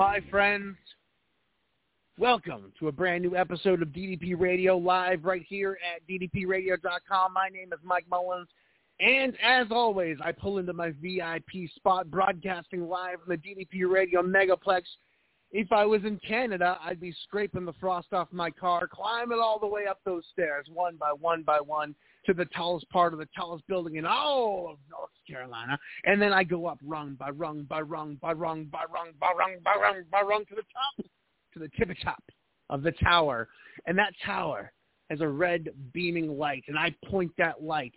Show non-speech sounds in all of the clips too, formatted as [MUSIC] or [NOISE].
My friends. Welcome to a brand new episode of DDP Radio live right here at ddpradio.com. My name is Mike Mullins. And as always, I pull into my VIP spot broadcasting live from the DDP Radio Megaplex. If I was in Canada, I'd be scraping the frost off my car, climbing all the way up those stairs, one by one by one, to the tallest part of the tallest building in all of North Carolina. And then I go up rung by rung by rung by rung by rung by rung by rung by rung to the top, to the tippy top of the tower. And that tower has a red beaming light, and I point that light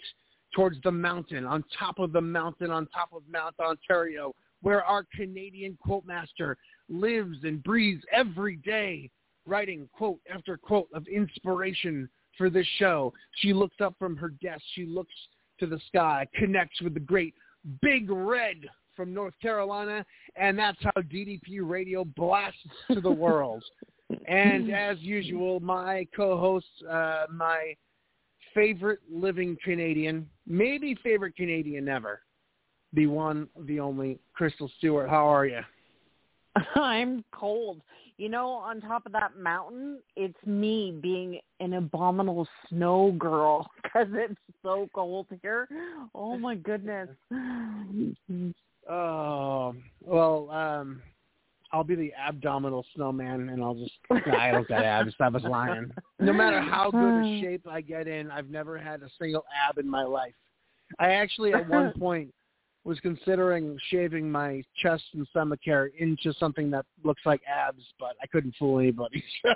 towards the mountain, on top of the mountain, on top of Mount Ontario, where our Canadian quote master lives and breathes every day, writing quote after quote of inspiration for this show. She looks up from her desk. She looks to the sky, connects with the great Big Red from North Carolina, and that's how DDP Radio blasts to the world. [LAUGHS] and as usual, my co-host, uh, my favorite living Canadian, maybe favorite Canadian ever, the one, the only, Crystal Stewart. How are you? [LAUGHS] I'm cold. You know, on top of that mountain, it's me being an abominable snow girl [LAUGHS] because it's so cold here. Oh my goodness. Oh well, um, I'll be the abdominal snowman, and I'll just I don't got abs. I was lying. No matter how good a [LAUGHS] shape I get in, I've never had a single ab in my life. I actually at one [LAUGHS] point was considering shaving my chest and stomach hair into something that looks like abs, but I couldn't fool anybody. [LAUGHS]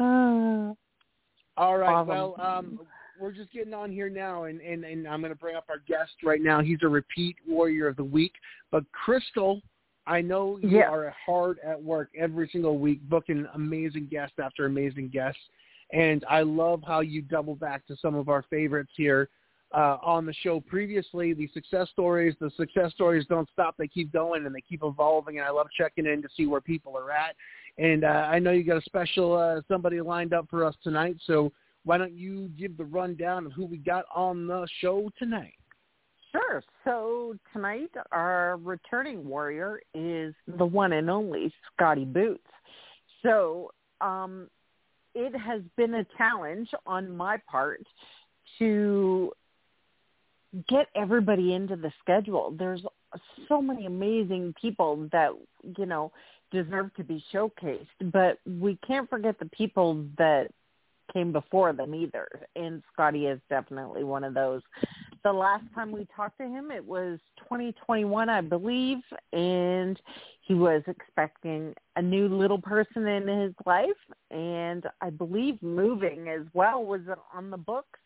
Uh, [LAUGHS] All right, Awesome. well, um, we're just getting on here now, and, and, and I'm going to bring up our guest right now. He's a repeat Warrior of the Week. But Crystal, I know you Yeah. are hard at work every single week, booking amazing guest after amazing guests. And I love how you double back to some of our favorites here uh, on the show previously. The success stories, the success stories don't stop. They keep going and they keep evolving. And I love checking in to see where people are at. And uh, I know you got a special uh, somebody lined up for us tonight. So why don't you give the rundown of who we got on the show tonight? Sure. So tonight, our returning warrior is the one and only Scotty Boots. So um, it has been a challenge on my part to get everybody into the schedule. There's so many amazing people that, you know, deserve to be showcased, but we can't forget the people that came before them either. And Scotty is definitely one of those. The last time we talked to him, it was 2021, I believe, and he was expecting a new little person in his life, and I believe moving as well was on the books.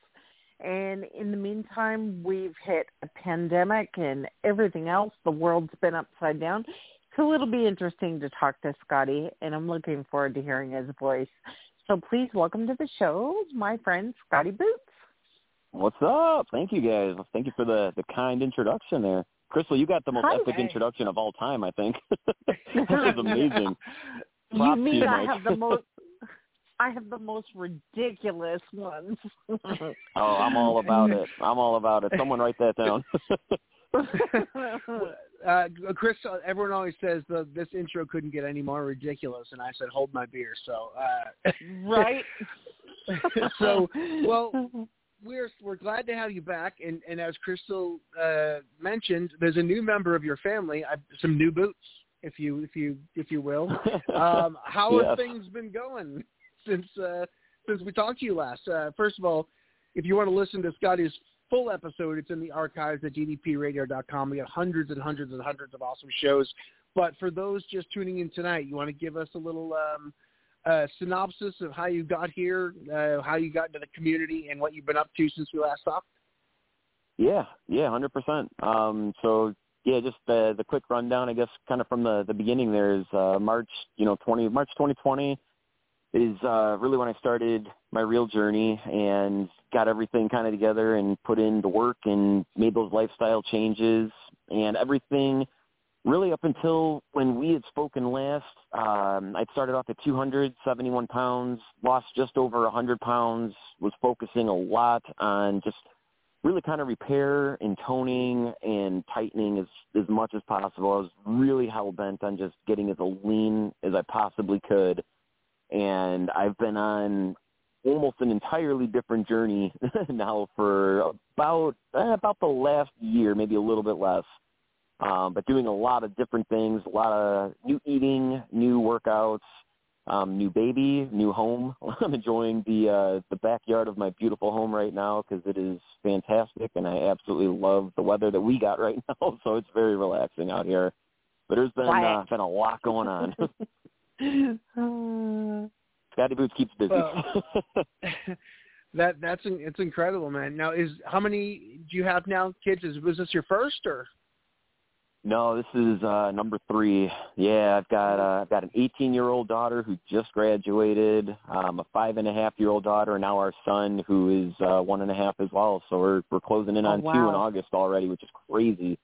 And in the meantime, we've hit a pandemic and everything else. The world's been upside down. So it'll be interesting to talk to Scotty, and I'm looking forward to hearing his voice. So please welcome to the show my friend Scotty Boots. What's up? Thank you guys. Thank you for the the kind introduction there. Crystal, you got the most Hi. epic introduction of all time, I think. [LAUGHS] that was [LAUGHS] amazing. you Props mean I have the most I have the most ridiculous ones. [LAUGHS] oh, I'm all about it. I'm all about it. Someone write that down. [LAUGHS] uh, Chris, everyone always says the, this intro couldn't get any more ridiculous, and I said, "Hold my beer." So, uh, [LAUGHS] right. so, well, we're we're glad to have you back, and and as Crystal uh, mentioned, there's a new member of your family, uh, some new boots, if you if you if you will. Um, how yes. have things been going since uh, since we talked to you last? Uh, first of all, if you want to listen to Scotty's full episode, it's in the archives at ddpradio.com. We got hundreds and hundreds and hundreds of awesome shows. But for those just tuning in tonight, you want to give us a little um, uh, synopsis of how you got here, uh, how you got into the community, and what you've been up to since we last talked? Yeah, yeah, hundred percent. Um, so yeah, just the the quick rundown, I guess, kind of from the the beginning. There is uh, March, you know, twenty March twenty twenty is uh, really when I started my real journey and got everything kind of together and put in the work and made those lifestyle changes and everything really up until when we had spoken last, um, I'd started off at 271 pounds, lost just over 100 pounds, was focusing a lot on just really kind of repair and toning and tightening as as much as possible. I was really hell bent on just getting as lean as I possibly could, and I've been on almost an entirely different journey [LAUGHS] now for about eh, about the last year, maybe a little bit less um, but doing a lot of different things, a lot of new eating, new workouts, um, new baby, new home. [LAUGHS] I'm enjoying the uh, the backyard of my beautiful home right now because it is fantastic, and I absolutely love the weather that we got [LAUGHS] right now. So it's very relaxing out here. But there's been uh, been a lot going on. [SIGHS] Scotty Boots keeps busy. Well, [LAUGHS] that that's it's incredible, man. Now, is how many do you have now, kids? Is was this your first or? No, this is uh number three. Yeah, I've got uh, I've got an 18 year old daughter who just graduated, um, a five and a half year old daughter, and now our son who is uh, one and a half as well. So we're we're closing in oh, on wow. two in August already, which is crazy.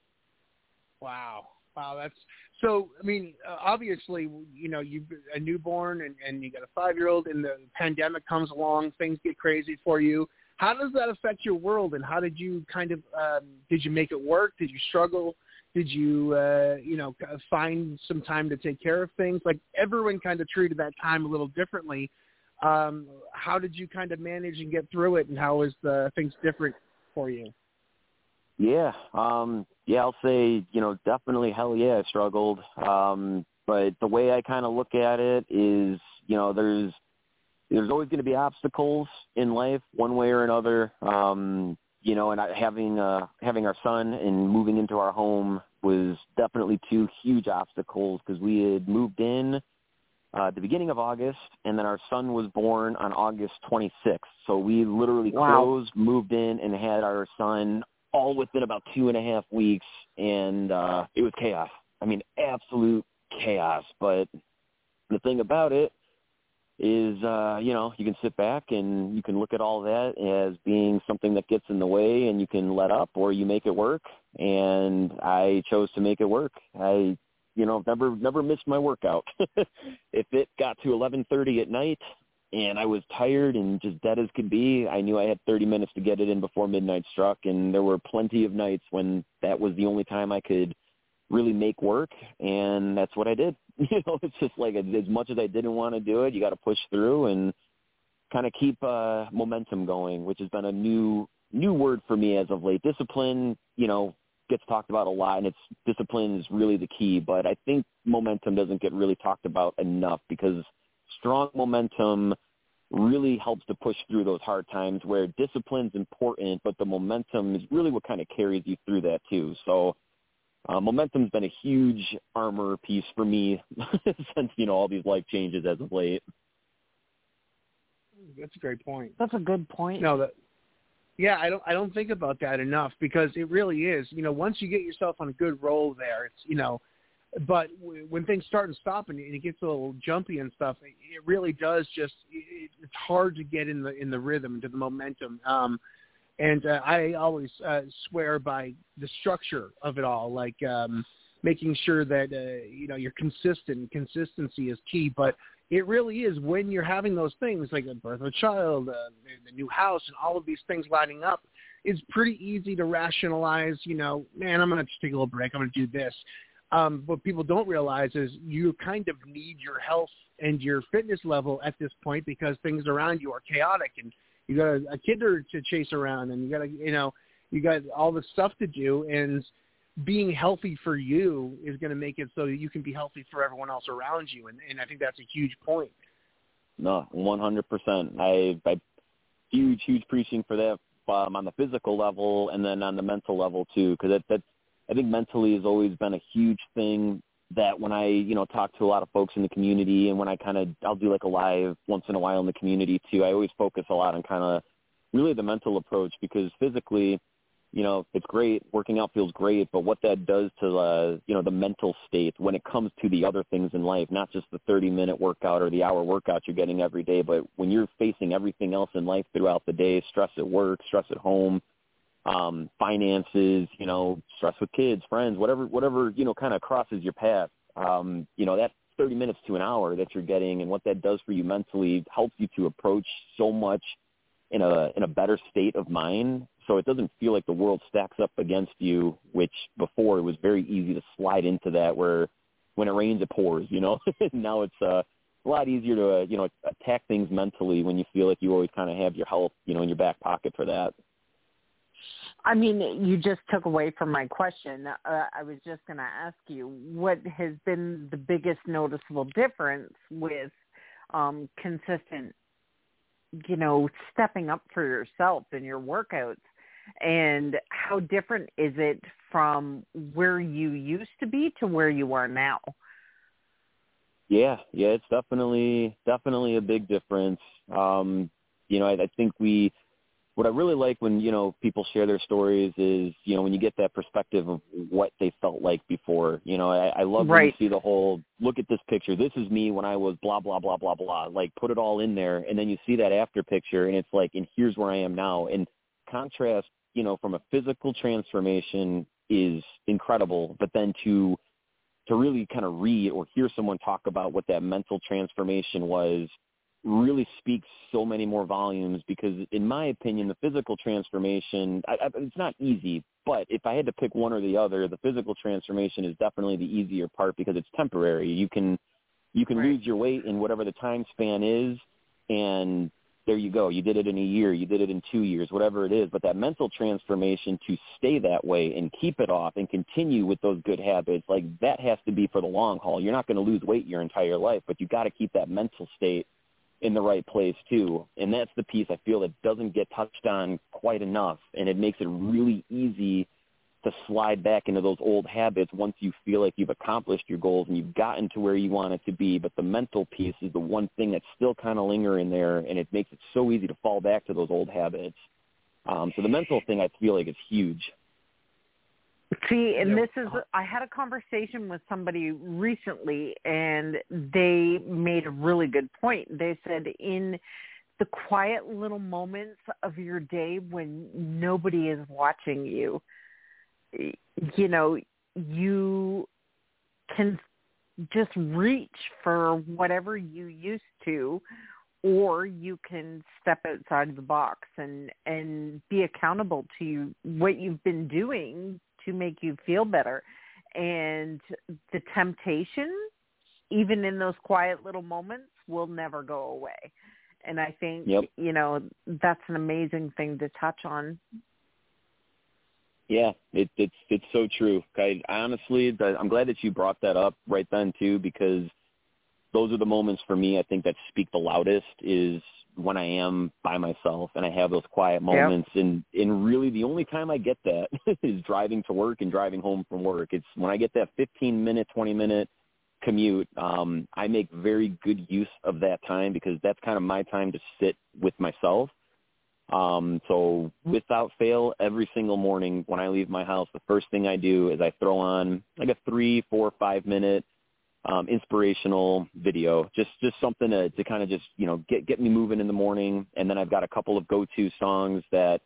Wow, wow, that's so. I mean, uh, obviously, you know, you've a newborn and and you got a five year old, and the pandemic comes along, things get crazy for you. How does that affect your world, and how did you kind of um, did you make it work? Did you struggle? Did you, uh, you know, find some time to take care of things? Like everyone kind of treated that time a little differently. Um, how did you kind of manage and get through it, and how is the things different for you? Yeah, um, yeah, I'll say, you know, definitely, hell yeah, I struggled. Um, but the way I kind of look at it is, you know, there's there's always going to be obstacles in life, one way or another. Um, you know, and I, having uh, having our son and moving into our home was definitely two huge obstacles because we had moved in uh, at the beginning of August, and then our son was born on August 26th. So we literally Wow. closed, moved in, and had our son all within about two and a half weeks, and uh, it was chaos. I mean, absolute chaos. But the thing about it is uh you know you can sit back and you can look at all that as being something that gets in the way and you can let up or you make it work and i chose to make it work i you know never never missed my workout [LAUGHS] if it got to eleven thirty at night and i was tired and just dead as could be i knew i had thirty minutes to get it in before midnight struck and there were plenty of nights when that was the only time i could really make work and that's what I did. [LAUGHS] You know, it's just like as much as I didn't want to do it, you got to push through and kind of keep uh momentum going, which has been a new new word for me as of late. Discipline, you know, gets talked about a lot and it's discipline is really the key, but I think momentum doesn't get really talked about enough because strong momentum really helps to push through those hard times where discipline's important, but the momentum is really what kind of carries you through that too. So uh, momentum's been a huge armor piece for me [LAUGHS] since you know all these life changes as of late. That's a great point. That's a good point. No, that yeah, I don't I don't think about that enough because it really is. You know, once you get yourself on a good roll there, it's you know, but when things start and stop and it gets a little jumpy and stuff, it, really does just it, it's hard to get in the in the rhythm into the momentum. Um, and uh, I always uh, swear by the structure of it all. Like um, making sure that uh, you know you're consistent. Consistency is key, but it really is when you're having those things like the birth of a child, uh, the new house, and all of these things lining up. It's pretty easy to rationalize. You know, man, I'm going to just take a little break. I'm going to do this. Um, what people don't realize is you kind of need your health and your fitness level at this point because things around you are chaotic and you got a, a kid to, chase around and you got you know, you got all this stuff to do and being healthy for you is going to make it so that you can be healthy for everyone else around you. And, and I think that's a huge point. No, 100%. I, I huge, huge preaching for that um, on the physical level and then on the mental level too, because that, that's I think mentally has always been a huge thing that when I, you know, talk to a lot of folks in the community and when I kind of, I'll do like a live once in a while in the community too, I always focus a lot on kind of really the mental approach because physically, you know, it's great. Working out feels great, but what that does to, uh, you know, the mental state when it comes to the other things in life, not just the 30 minute workout or the hour workout you're getting every day, but when you're facing everything else in life throughout the day, stress at work, stress at home, um, finances, you know, stress with kids, friends, whatever, whatever, you know, kind of crosses your path. Um, you know, that 30 minutes to an hour that you're getting and what that does for you mentally helps you to approach so much in a, in a better state of mind. So it doesn't feel like the world stacks up against you, which before it was very easy to slide into that where when it rains, it pours, you know, [LAUGHS] now it's, uh, a lot easier to, uh, you know, attack things mentally when you feel like you always kind of have your health, you know, in your back pocket for that. I mean, you just took away from my question. Uh, I was just going to ask you what has been the biggest noticeable difference with um, consistent, you know, stepping up for yourself in your workouts, and how different is it from where you used to be to where you are now? Yeah, yeah, it's definitely definitely a big difference. Um, you know, I, I think we what I really like when you know people share their stories is you know when you get that perspective of what they felt like before. You know, I, I love right. when you see the whole look at this picture. This is me when I was blah blah blah blah blah. Like put it all in there, and then you see that after picture, and it's like, and here's where I am now. And contrast, you know, from a physical transformation is incredible, but then to to really kind of read or hear someone talk about what that mental transformation was really speaks so many more volumes because in my opinion the physical transformation I, I, it's not easy but if i had to pick one or the other the physical transformation is definitely the easier part because it's temporary. You can you can right. lose your weight in whatever the time span is and there you go. You did it in a year. You did it in two years whatever it is. But that mental transformation to stay that way and keep it off and continue with those good habits like that has to be for the long haul. You're not going to lose weight your entire life but you got to keep that mental state in the right place too. And that's the piece I feel that doesn't get touched on quite enough. And it makes it really easy to slide back into those old habits once you feel like you've accomplished your goals and you've gotten to where you want it to be. But the mental piece is the one thing that's still kind of lingering there, and it makes it so easy to fall back to those old habits. Um, so the mental thing I feel like is huge. See, and this is, I had a conversation with somebody recently and they made a really good point. They said in the quiet little moments of your day when nobody is watching you, you know, you can just reach for whatever you used to or you can step outside of the box and and be accountable to what you've been doing to make you feel better. And the temptation, even in those quiet little moments, will never go away. And I think, yep. you know, that's an amazing thing to touch on. Yeah, it, it's it's so true. I, I honestly, I'm glad that you brought that up right then too, because those are the moments for me. I think that speak the loudest is when I am by myself and I have those quiet moments yep. and and really the only time I get that [LAUGHS] is driving to work and driving home from work. It's when I get that 15 minute, 20 minute commute, um I make very good use of that time because that's kind of my time to sit with myself. Um so without fail every single morning when I leave my house the first thing I do is I throw on like a three, four, five minute um, inspirational video, just just something to, to kind of just you know get get me moving in the morning. And then I've got a couple of go-to songs that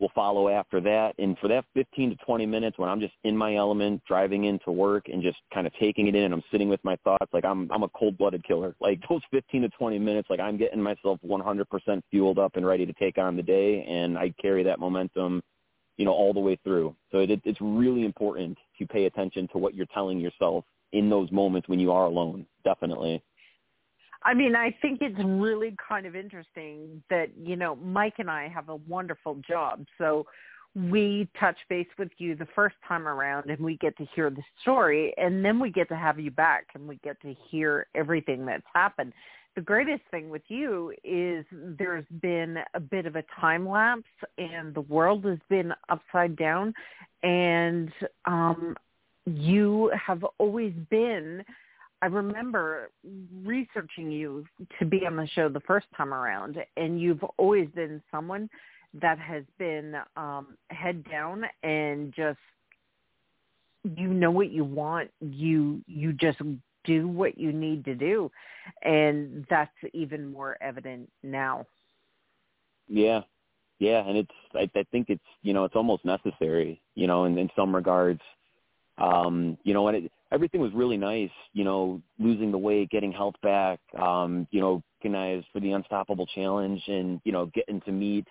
will follow after that. And for that 15 to 20 minutes when I'm just in my element, driving into work and just kind of taking it in and I'm sitting with my thoughts, like I'm, I'm a cold-blooded killer. [LAUGHS] Like those 15 to 20 minutes, like I'm getting myself 100% fueled up and ready to take on the day. And I carry that momentum, you know, all the way through. So it, it's really important to pay attention to what you're telling yourself in those moments when you are alone. Definitely. I mean, I think it's really kind of interesting that, you know, Mike and I have a wonderful job. So we touch base with you the first time around and we get to hear the story and then we get to have you back and we get to hear everything that's happened. The greatest thing with you is there's been a bit of a time lapse and the world has been upside down and um you have always been I remember researching you to be on the show the first time around, and you've always been someone that has been um, head down and just you know what you want. You you just do what you need to do, and that's even more evident now. Yeah, yeah, and it's I, I think it's you know it's almost necessary, you know, in in some regards. Um, you know, and it everything was really nice, you know, losing the weight, getting health back, um, you know, recognized for the unstoppable challenge and, you know, getting to meet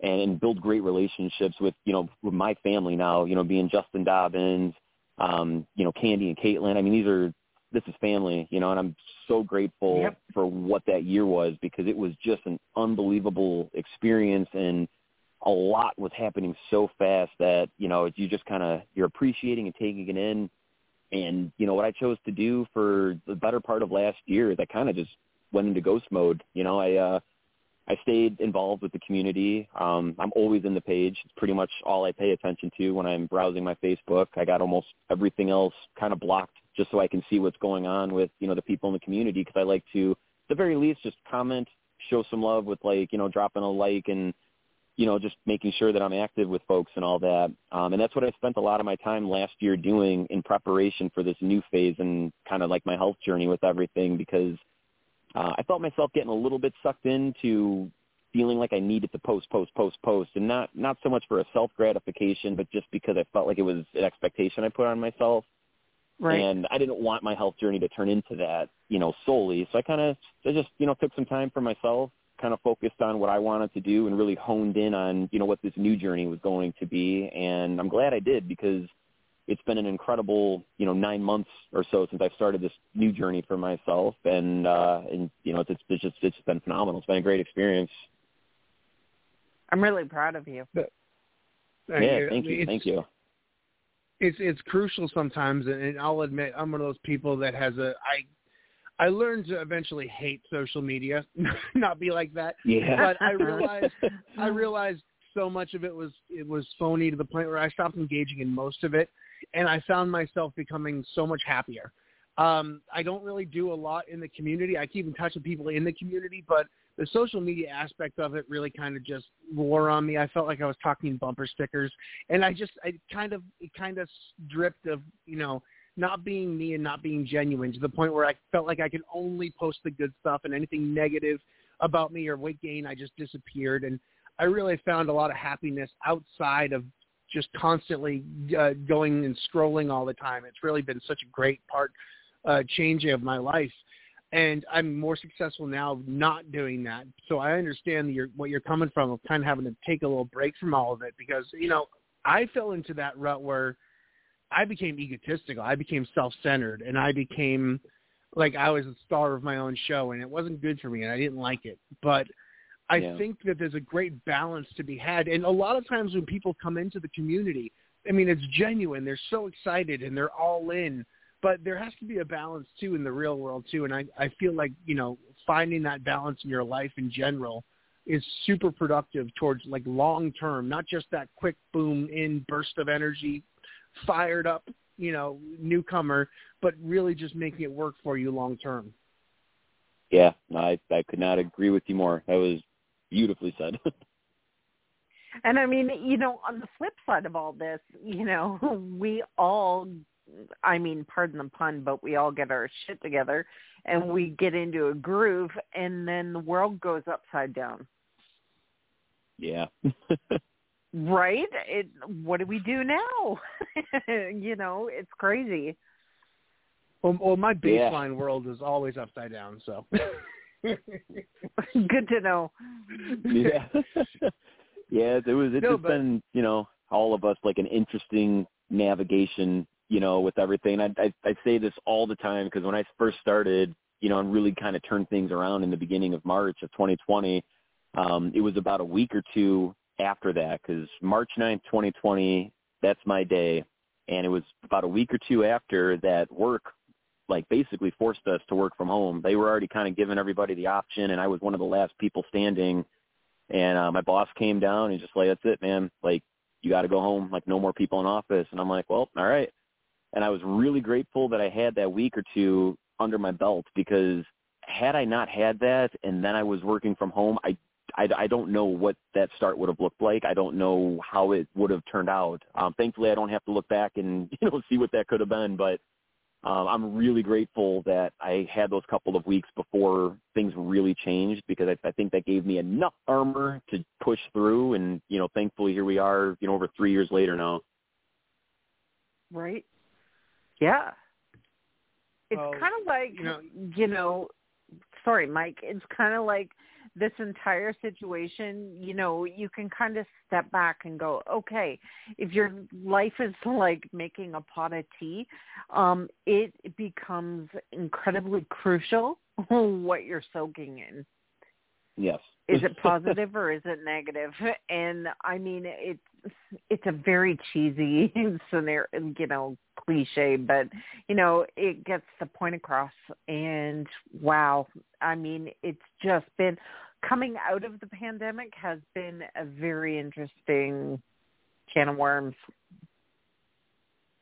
and, and build great relationships with, you know, with my family now, you know, being Justin Dobbins, um, you know, Candy and Caitlin. I mean, these are, this is family, you know, and I'm so grateful yep. for what that year was because it was just an unbelievable experience and a lot was happening so fast that, you know, you just kind of, you're appreciating and taking it in and you know what I chose to do for the better part of last year is I kind of just went into ghost mode. You know, I uh, I stayed involved with the community. Um, I'm always in the page. It's pretty much all I pay attention to when I'm browsing my Facebook. I got almost everything else kind of blocked just so I can see what's going on with you know the people in the community because I like to, at the very least, just comment, show some love with like you know dropping a like and you know, just making sure that I'm active with folks and all that. Um, and that's what I spent a lot of my time last year doing in preparation for this new phase and kind of like my health journey with everything because uh, I felt myself getting a little bit sucked into feeling like I needed to post, post, post, post, and not not so much for a self gratification, but just because I felt like it was an expectation I put on myself. Right. And I didn't want my health journey to turn into that, you know, solely. So I kind of I just, you know, took some time for myself, kind of focused on what I wanted to do and really honed in on, you know, what this new journey was going to be. And I'm glad I did because it's been an incredible, you know, nine months or so since I've started this new journey for myself. And, uh, and, you know, it's, it's just, it's been phenomenal. It's been a great experience. I'm really proud of you. But, yeah, thank you. Thank you. It's, it's crucial sometimes. And I'll admit I'm one of those people that has a, I I learned to eventually hate social media, [LAUGHS] not be like that. Yeah. But I [LAUGHS] realized I realized so much of it was it was phony to the point where I stopped engaging in most of it, and I found myself becoming so much happier. Um, I don't really do a lot in the community. I keep in touch with people in the community, but the social media aspect of it really kind of just wore on me. I felt like I was talking bumper stickers, and I just I kind of it kind of dripped of you know not being me and not being genuine to the point where I felt like I could only post the good stuff and anything negative about me or weight gain, I just disappeared. And I really found a lot of happiness outside of just constantly uh, going and scrolling all the time. It's really been such a great part, uh, changing of my life. And I'm more successful now not doing that. So I understand you're, what you're coming from of kind of having to take a little break from all of it because, you know, I fell into that rut where – I became egotistical. I became self-centered, and I became like I was the star of my own show, and it wasn't good for me, and I didn't like it. But I yeah. think that there's a great balance to be had, and a lot of times when people come into the community, I mean, it's genuine. They're so excited and they're all in. But there has to be a balance too in the real world too, and I I feel like you know finding that balance in your life in general is super productive towards like long term, not just that quick boom in burst of energy fired up, you know, newcomer, but really just making it work for you long term. Yeah, I I could not agree with you more. That was beautifully said. [LAUGHS] and I mean, you know, on the flip side of all this, you know, [LAUGHS] we all I mean, pardon the pun, but we all get our shit together and we get into a groove and then the world goes upside down. Yeah. [LAUGHS] Right? It what do we do now? [LAUGHS] you know, it's crazy. Well, well my baseline yeah. world is always upside down, so [LAUGHS] good to know. Yeah. [LAUGHS] yeah, it was it's no, just but, been, you know, all of us like an interesting navigation, you know, with everything. I I, I say this all the time because when I first started, you know, and really kind of turned things around in the beginning of March of 2020, um, it was about a week or two after that because March 9th, 2020, that's my day. And it was about a week or two after that work like basically forced us to work from home. They were already kind of giving everybody the option and I was one of the last people standing and uh, my boss came down and just like, that's it, man. Like you got to go home. Like no more people in office. And I'm like, well, all right. And I was really grateful that I had that week or two under my belt because had I not had that and then I was working from home, I I, I don't know what that start would have looked like. I don't know how it would have turned out. Um, thankfully, I don't have to look back and [LAUGHS] you know see what that could have been. But um, I'm really grateful that I had those couple of weeks before things really changed because I, I think that gave me enough armor to push through. And you know, thankfully, here we are. You know, over three years later now. Right. Yeah. It's well, kind of like you know, you know. Sorry, Mike. It's kind of like this entire situation, you know, you can kind of step back and go, okay, if your life is like making a pot of tea, um, it becomes incredibly crucial [LAUGHS] what you're soaking in. Yes. Is [LAUGHS] it positive or is it negative? And I mean, it's it's a very cheesy [LAUGHS] scenario, you know, cliche, but you know, it gets the point across. And wow, I mean, it's just been coming out of the pandemic has been a very interesting can of worms.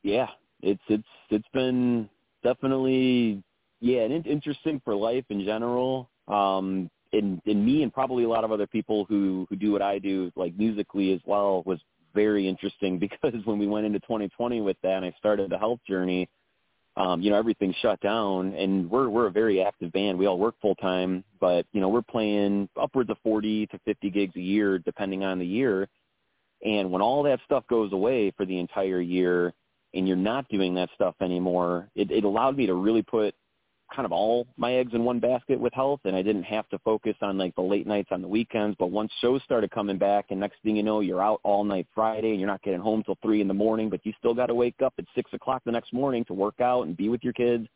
Yeah, it's it's it's been definitely yeah, and interesting for life in general. Um, and, and me and probably a lot of other people who who do what I do, like musically as well, was very interesting [LAUGHS] because when we went into 2020 with that, and I started the health journey um, you know, everything shut down and we're we're a very active band. We all work full time, but you know, we're playing upwards of 40 to 50 gigs a year depending on the year. And when all that stuff goes away for the entire year and you're not doing that stuff anymore, it, it allowed me to really put kind of all my eggs in one basket with health and I didn't have to focus on like the late nights on the weekends. But once shows started coming back and next thing you know, you're out all night Friday and you're not getting home till three in the morning, but you still got to wake up at six o'clock the next morning to work out and be with your kids.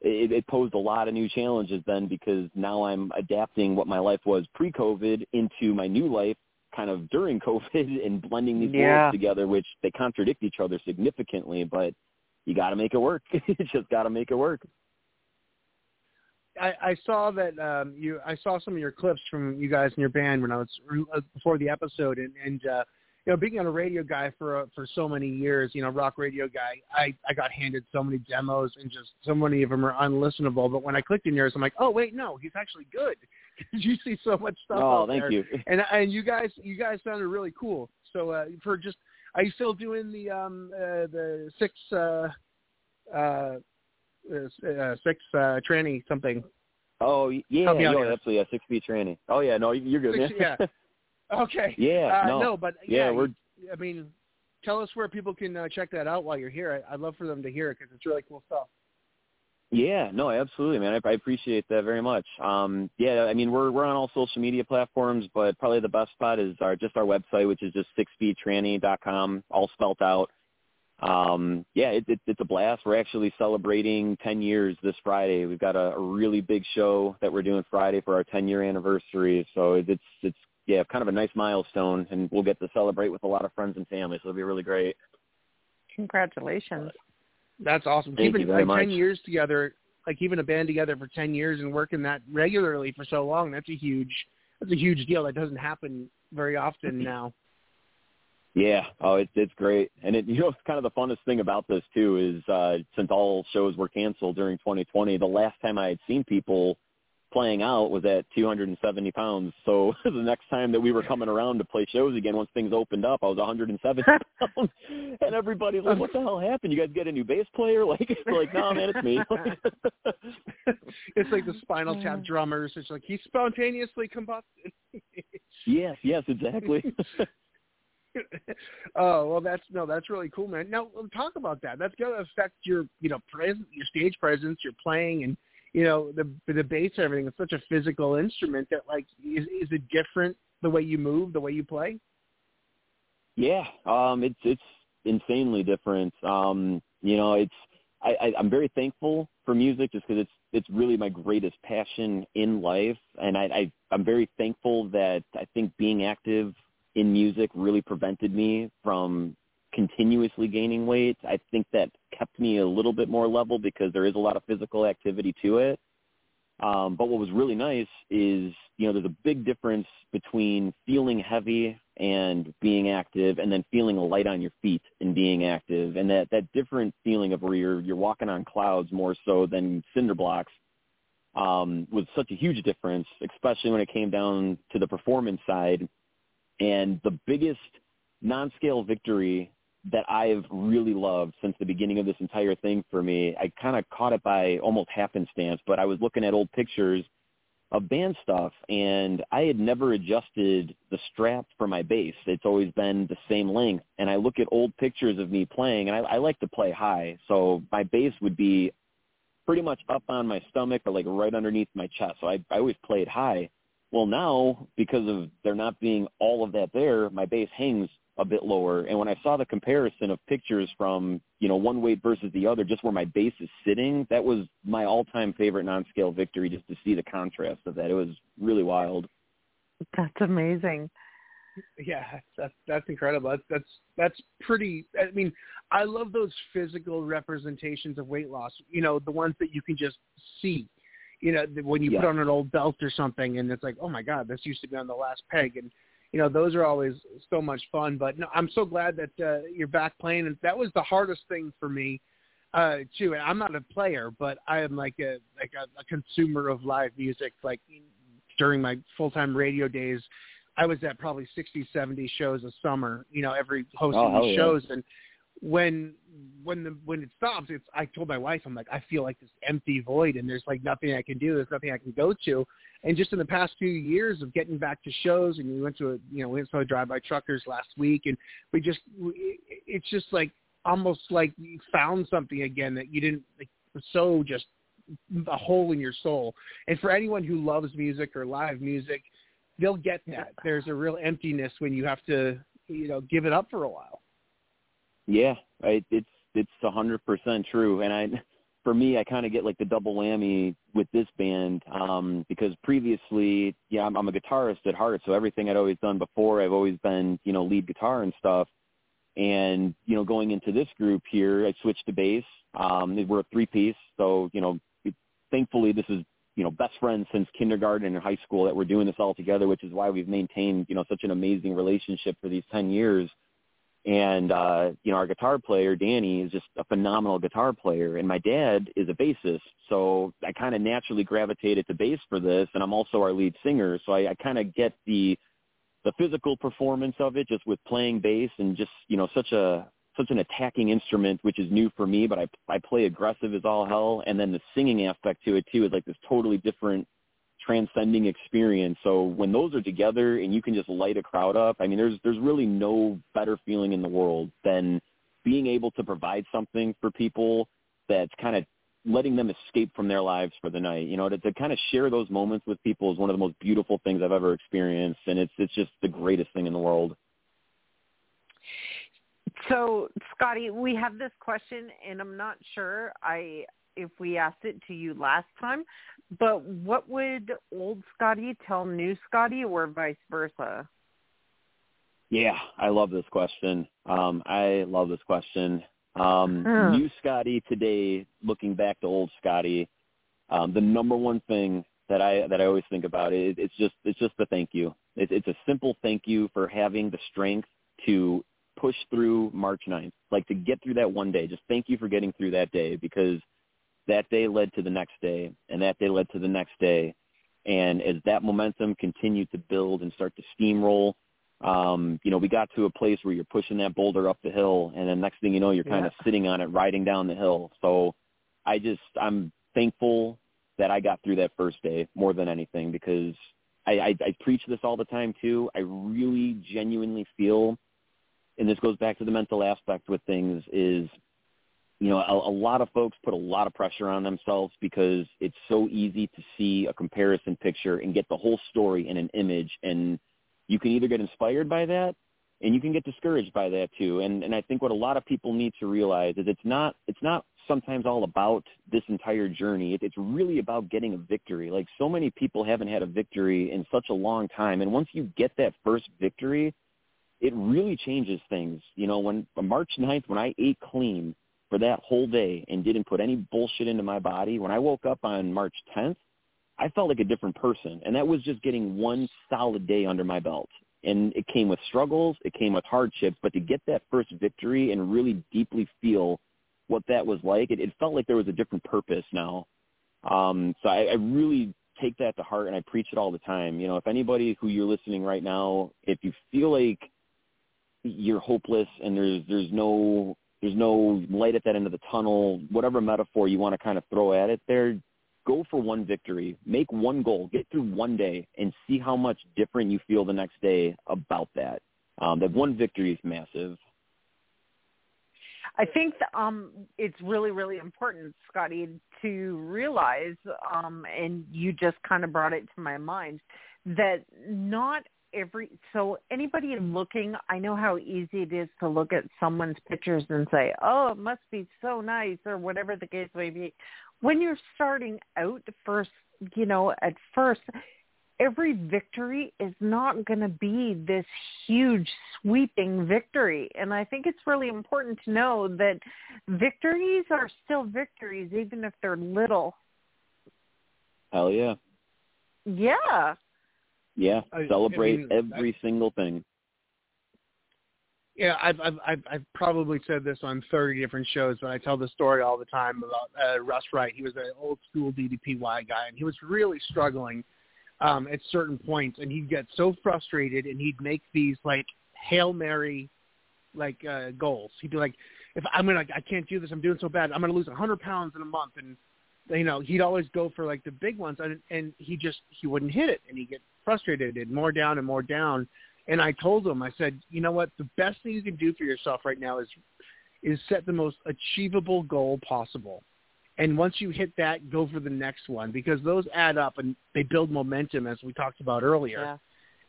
It, it posed a lot of new challenges then because now I'm adapting what my life was pre-COVID into my new life kind of during [LAUGHS] COVID and blending these yeah. worlds together, which they contradict each other significantly, but you got to make it work. [LAUGHS] you just got to make it work. I, I saw that um, you. I saw some of your clips from you guys in your band when I was uh, before the episode, and and uh, you know, being on a radio guy for uh, for so many years, you know, rock radio guy, I I got handed so many demos, and just so many of them are unlistenable. But when I clicked in yours, I'm like, oh wait, no, he's actually good. [LAUGHS] you see so much stuff oh, out thank there, you. and and you guys you guys sounded really cool. So uh, for just, are you still doing the um uh, the six uh uh uh, uh, six uh, tranny something. Oh yeah, no, absolutely, yeah, six feet tranny. Oh yeah, no, you're good. Six, yeah. [LAUGHS] Okay. Yeah. Uh, no. no, but yeah, yeah, we're. I mean, tell us where people can uh, check that out while you're here. I, I'd love for them to hear it because it's really cool stuff. Yeah, no, absolutely, man. I, I appreciate that very much. Um, yeah, I mean, we're we're on all social media platforms, but probably the best spot is our just our website, which is just sixfeettranny.com, all spelt out um, yeah, it, it, it's a blast. We're actually celebrating 10 years this Friday. We've got a, a really big show that we're doing Friday for our 10 year anniversary. So it, it's it's yeah, kind of a nice milestone, and we'll get to celebrate with a lot of friends and family. So it'll be really great. Congratulations. That's awesome. Thank Keeping you very like much. 10 years together, like even a band together for 10 years and working that regularly for so long, that's a huge that's a huge deal. That doesn't happen very often [LAUGHS] now. Yeah, oh, it's it's great, and it [LAUGHS] you know it's kind of the funnest thing about this too is uh, since all shows were canceled during 2020, the last time I had seen people playing out was at 270 pounds. So [LAUGHS] the next time that we were coming around to play shows again, once things opened up, I was 170 [LAUGHS] pounds, and everybody's like, "What the hell happened? You guys get a new bass player?" Like, like, no, man, it's me. it's like the Spinal Tap drummers. It's like he spontaneously combusted. yes, yes, exactly. [LAUGHS] oh well, that's no, that's really cool, man. Now talk about that. That's going to affect your, you know, presence, your stage presence, your playing, and you know the the bass and everything. It's such a physical instrument that like is is it different the way you move, the way you play? Yeah, um, it's it's insanely different. Um, you know, it's I, I, I'm very thankful for music just because it's it's really my greatest passion in life, and I, I I'm very thankful that I think being active in music really prevented me from continuously gaining weight. I think that kept me a little bit more level because there is a lot of physical activity to it. Um, but what was really nice is, you know, there's a big difference between feeling heavy and being active and then feeling light on your feet and being active. And that, that different feeling of where you're, you're walking on clouds more so than cinder blocks um, was such a huge difference, especially when it came down to the performance side. And the biggest non-scale victory that I've really loved since the beginning of this entire thing for me. I kind of caught it by almost happenstance, but I was looking at old pictures of band stuff and I had never adjusted the strap for my bass. It's always been the same length. And I look at old pictures of me playing and I, I like to play high. So my bass would be pretty much up on my stomach or like right underneath my chest. So I, I always played high. Well, now because of there not being all of that there, my bass hangs a bit lower. And when I saw the comparison of pictures from, you know, one weight versus the other, just where my bass is sitting, that was my all-time favorite non-scale victory just to see the contrast of that. It was really wild. That's amazing. Yeah, that's that's incredible. That's that's that's pretty. I mean, I love those physical representations of weight loss. You know, the ones that you can just see. You know, when you yeah. put on an old belt or something, and it's like, oh my god, this used to be on the last peg, and you know, those are always so much fun. But no, I'm so glad that uh, you're back playing. And that was the hardest thing for me uh, too. And I'm not a player, but I am like a like a, a consumer of live music. Like during my full time radio days, I was at probably 60, 70 shows a summer. You know, every hosting oh, these yeah. shows and when when the when it stops it's i told my wife i'm like i feel like this empty void and there's like nothing i can do there's nothing i can go to. And just in the past few years of getting back to shows and we went to a you know we went to a drive by truckers last week and we just it's just like almost like you found something again that you didn't like so just a hole in your soul. And for anyone who loves music or live music they'll get that. There's a real emptiness when you have to you know give it up for a while yeah, I, it's it's a hundred percent true, and I, for me, I kind of get like the double whammy with this band um, because previously, yeah, I'm, I'm a guitarist at heart, so everything I'd always done before, I've always been, you know, lead guitar and stuff. And you know, going into this group here, I switched to bass. Um, we're a three piece, so you know, it, thankfully, this is you know best friends since kindergarten and high school that we're doing this all together, which is why we've maintained you know such an amazing relationship for these ten years and uh you know our guitar player danny is just a phenomenal guitar player and my dad is a bassist so i kind of naturally gravitated to bass for this and i'm also our lead singer so i, I kind of get the the physical performance of it just with playing bass and just you know such a such an attacking instrument which is new for me but i i play aggressive as all hell and then the singing aspect to it too is like this totally different transcending experience. So when those are together and you can just light a crowd up, I mean, there's there's really no better feeling in the world than being able to provide something for people that's kind of letting them escape from their lives for the night. You know, to, to kind of share those moments with people is one of the most beautiful things I've ever experienced, and it's it's just the greatest thing in the world. So, Scotty, we have this question, and I'm not sure I if we asked it to you last time, but what would old Scotty tell new Scotty or vice versa? Yeah, I love this question. Um, I love this question. Um, Hmm. New Scotty today, looking back to old Scotty, um, the number one thing that I that I always think about it, it's just it's just the thank you. It, it's a simple thank you for having the strength to push through March 9th, like to get through that one day. Just thank you for getting through that day because that day led to the next day, and that day led to the next day. And as that momentum continued to build and start to steamroll, um, you know, we got to a place where you're pushing that boulder up the hill, and then next thing you know, you're kind of sitting on it, riding down the hill. So I just, I'm thankful that I got through that first day more than anything because I, I, I preach this all the time too. I really genuinely feel and this goes back to the mental aspect with things is you know, a, a lot of folks put a lot of pressure on themselves because it's so easy to see a comparison picture and get the whole story in an image and you can either get inspired by that and you can get discouraged by that too. And and I think what a lot of people need to realize is it's not it's not sometimes all about this entire journey. It, it's really about getting a victory. Like so many people haven't had a victory in such a long time, and once you get that first victory, it really changes things. You know, when March 9th, when I ate clean for that whole day and didn't put any bullshit into my body, when I woke up on March 10th, I felt like a different person, and that was just getting one solid day under my belt and it came with struggles, it came with hardships, but to get that first victory and really deeply feel what that was like, it, it felt like there was a different purpose now. Um, so I, I really take that to heart and I preach it all the time. You know, if anybody who you're listening right now, if you feel like you're hopeless and there's there's no there's no light at that end of the tunnel, whatever metaphor you want to kind of throw at it there, go for one victory, make one goal, get through one day, and see how much different you feel the next day about that. Um, that one victory is massive. I think um, it's really, really important, Scotty, to realize, um, and you just kind of brought it to my mind, that not every so anybody looking i know how easy it is to look at someone's pictures and say oh it must be so nice or whatever the case may be when you're starting out first, you know, at first, every victory is not going to be this huge sweeping victory. And I think it's really important to know that victories are still victories, even if they're little. Hell yeah. Yeah. Yeah. Celebrate I mean, every I, single thing. Yeah, I've, I've I've I've probably said this on 30 different shows, but I tell the story all the time about uh, Russ Wright. He was an old school DDPY guy, and he was really struggling um, at certain points, and he'd get so frustrated, and he'd make these like hail mary like uh, goals. He'd be like, "If I'm gonna, I can't do this. I'm doing so bad. I'm gonna lose a 100 pounds in a month." And you know, he'd always go for like the big ones, and and he just he wouldn't hit it, and he'd get frustrated and more down and more down and I told him, I said, you know what, the best thing you can do for yourself right now is is set the most achievable goal possible. And once you hit that, go for the next one because those add up and they build momentum as we talked about earlier.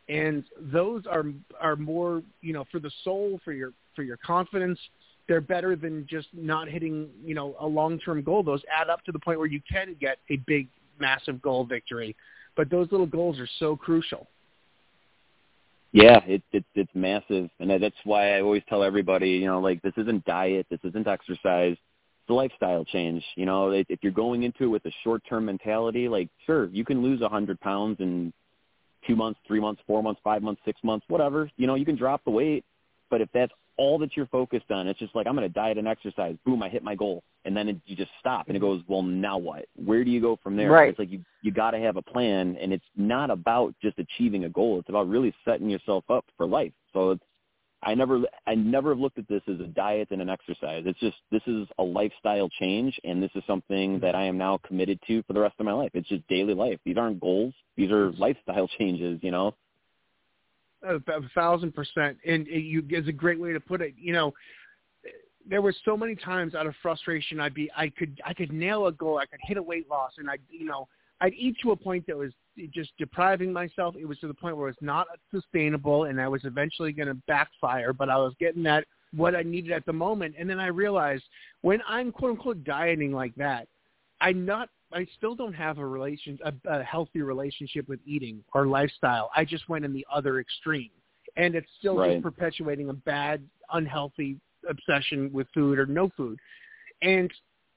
Yeah. And those are are more, you know, for the soul, for your for your confidence, they're better than just not hitting, you know, a long-term goal. Those add up to the point where you can get a big massive goal victory. But those little goals are so crucial. Yeah, it's it's it's massive, and that's why I always tell everybody, you know, like this isn't diet, this isn't exercise, it's a lifestyle change. You know, if you're going into it with a short-term mentality, like sure, you can lose a hundred pounds in two months, three months, four months, five months, six months, whatever. You know, you can drop the weight, but if that's all that you're focused on. It's just like I'm going to diet and exercise. Boom, I hit my goal, and then it, you just stop, and it goes, well, now what? Where do you go from there? Right. It's like you you got to have a plan, and it's not about just achieving a goal. It's about really setting yourself up for life. So it's I never I never have looked at this as a diet and an exercise. It's just this is a lifestyle change, and this is something that I am now committed to for the rest of my life. It's just daily life. These aren't goals. These are lifestyle [LAUGHS] changes. You know a, a thousand percent. And it, you is a great way to put it. You know, there were so many times out of frustration, I'd be, I could, I could nail a goal, I could hit a weight loss, and I, you know, I'd eat to a point that was just depriving myself. It was to the point where it was not sustainable, and I was eventually going to backfire. But I was getting that what I needed at the moment, and then I realized when I'm quote unquote dieting like that, I'm not I still don't have a relation a, a healthy relationship with eating or lifestyle. I just went in the other extreme, and it's still right. just perpetuating a bad, unhealthy obsession with food or no food. And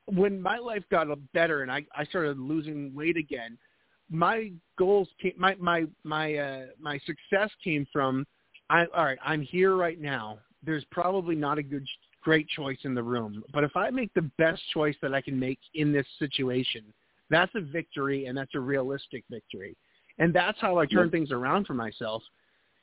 when my life got better and I, I started losing weight again, my goals came, my my my uh, my success came from I all right, I'm here right now. There's probably not a good great choice in the room, but if I make the best choice that I can make in this situation, that's a victory, and that's a realistic victory. And that's how I turn things around for myself.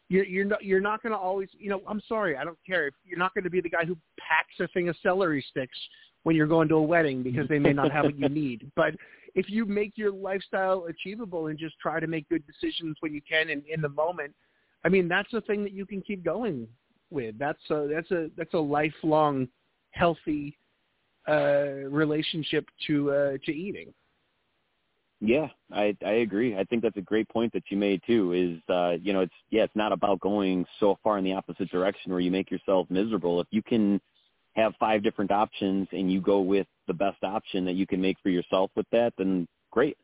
You're, you're not you're not going to always you know I'm sorry I don't care if you're not going to be the guy who packs a thing of celery sticks when you're going to a wedding because they may not have what you [LAUGHS] need. But if you make your lifestyle achievable and just try to make good decisions when you can and in the moment, I mean that's the thing that you can keep going with. That's a that's a that's a lifelong healthy uh, relationship to uh, to eating. Yeah, I I agree. I think that's a great point that you made too. Is uh, you know, it's yeah, it's not about going so far in the opposite direction where you make yourself miserable. If you can have five different options and you go with the best option that you can make for yourself with that, then great.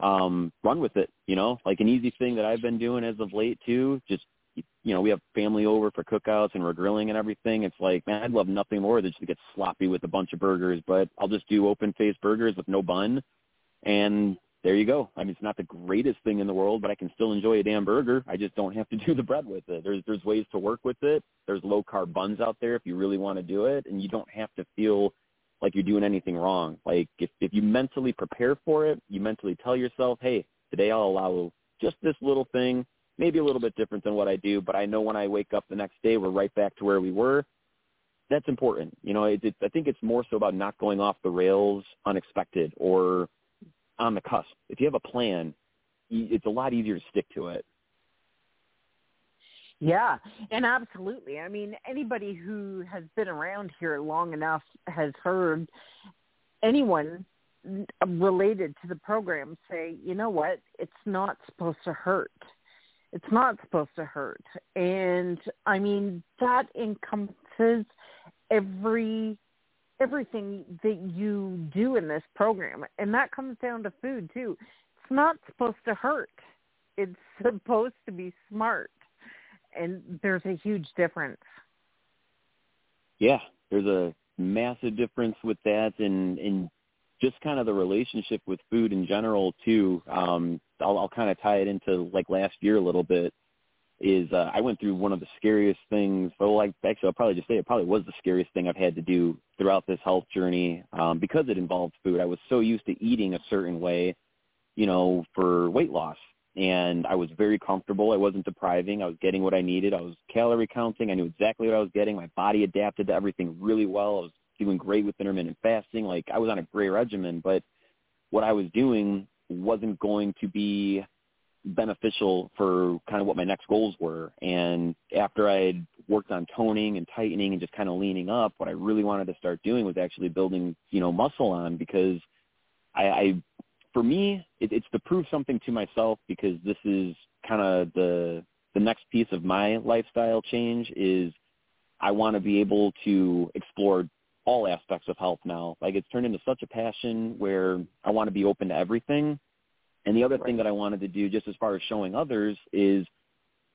Um, run with it. You know, like an easy thing that I've been doing as of late too. Just you know, we have family over for cookouts and we're grilling and everything. It's like, man, I'd love nothing more than just to get sloppy with a bunch of burgers, but I'll just do open faced burgers with no bun and there you go. I mean, it's not the greatest thing in the world, but I can still enjoy a damn burger. I just don't have to [LAUGHS] do the bread with it. There's there's ways to work with it. There's low carb buns out there if you really want to do it, and you don't have to feel like you're doing anything wrong. Like if if you mentally prepare for it, you mentally tell yourself, hey, today I'll allow just this little thing, maybe a little bit different than what I do, but I know when I wake up the next day, we're right back to where we were. That's important. You know, it, it, I think it's more so about not going off the rails unexpected or on the cusp. If you have a plan, it's a lot easier to stick to it. Yeah, and absolutely. I mean, anybody who has been around here long enough has heard anyone related to the program say, you know what, it's not supposed to hurt. It's not supposed to hurt. And I mean, that encompasses every everything that you do in this program. And that comes down to food too. It's not supposed to hurt. It's [LAUGHS] supposed to be smart. And there's a huge difference. Yeah, there's a massive difference with that and and just kind of the relationship with food in general too. Um I'll I'll kind of tie it into like last year a little bit is uh, I went through one of the scariest things. Well, like actually, I'll probably just say it probably was the scariest thing I've had to do throughout this health journey um, because it involved food. I was so used to eating a certain way, you know, for weight loss, and I was very comfortable. I wasn't depriving. I was getting what I needed. I was calorie counting. I knew exactly what I was getting. My body adapted to everything really well. I was doing great with intermittent fasting. Like I was on a great regimen, but what I was doing wasn't going to be beneficial for kind of what my next goals were. And after I had worked on toning and tightening and just kind of leaning up, what I really wanted to start doing was actually building, you know, muscle on because I, I for me, it, it's to prove something to myself because this is kind of the the next piece of my lifestyle change is I want to be able to explore all aspects of health now. Like it's turned into such a passion where I want to be open to everything and the other right. thing that I wanted to do, just as far as showing others, is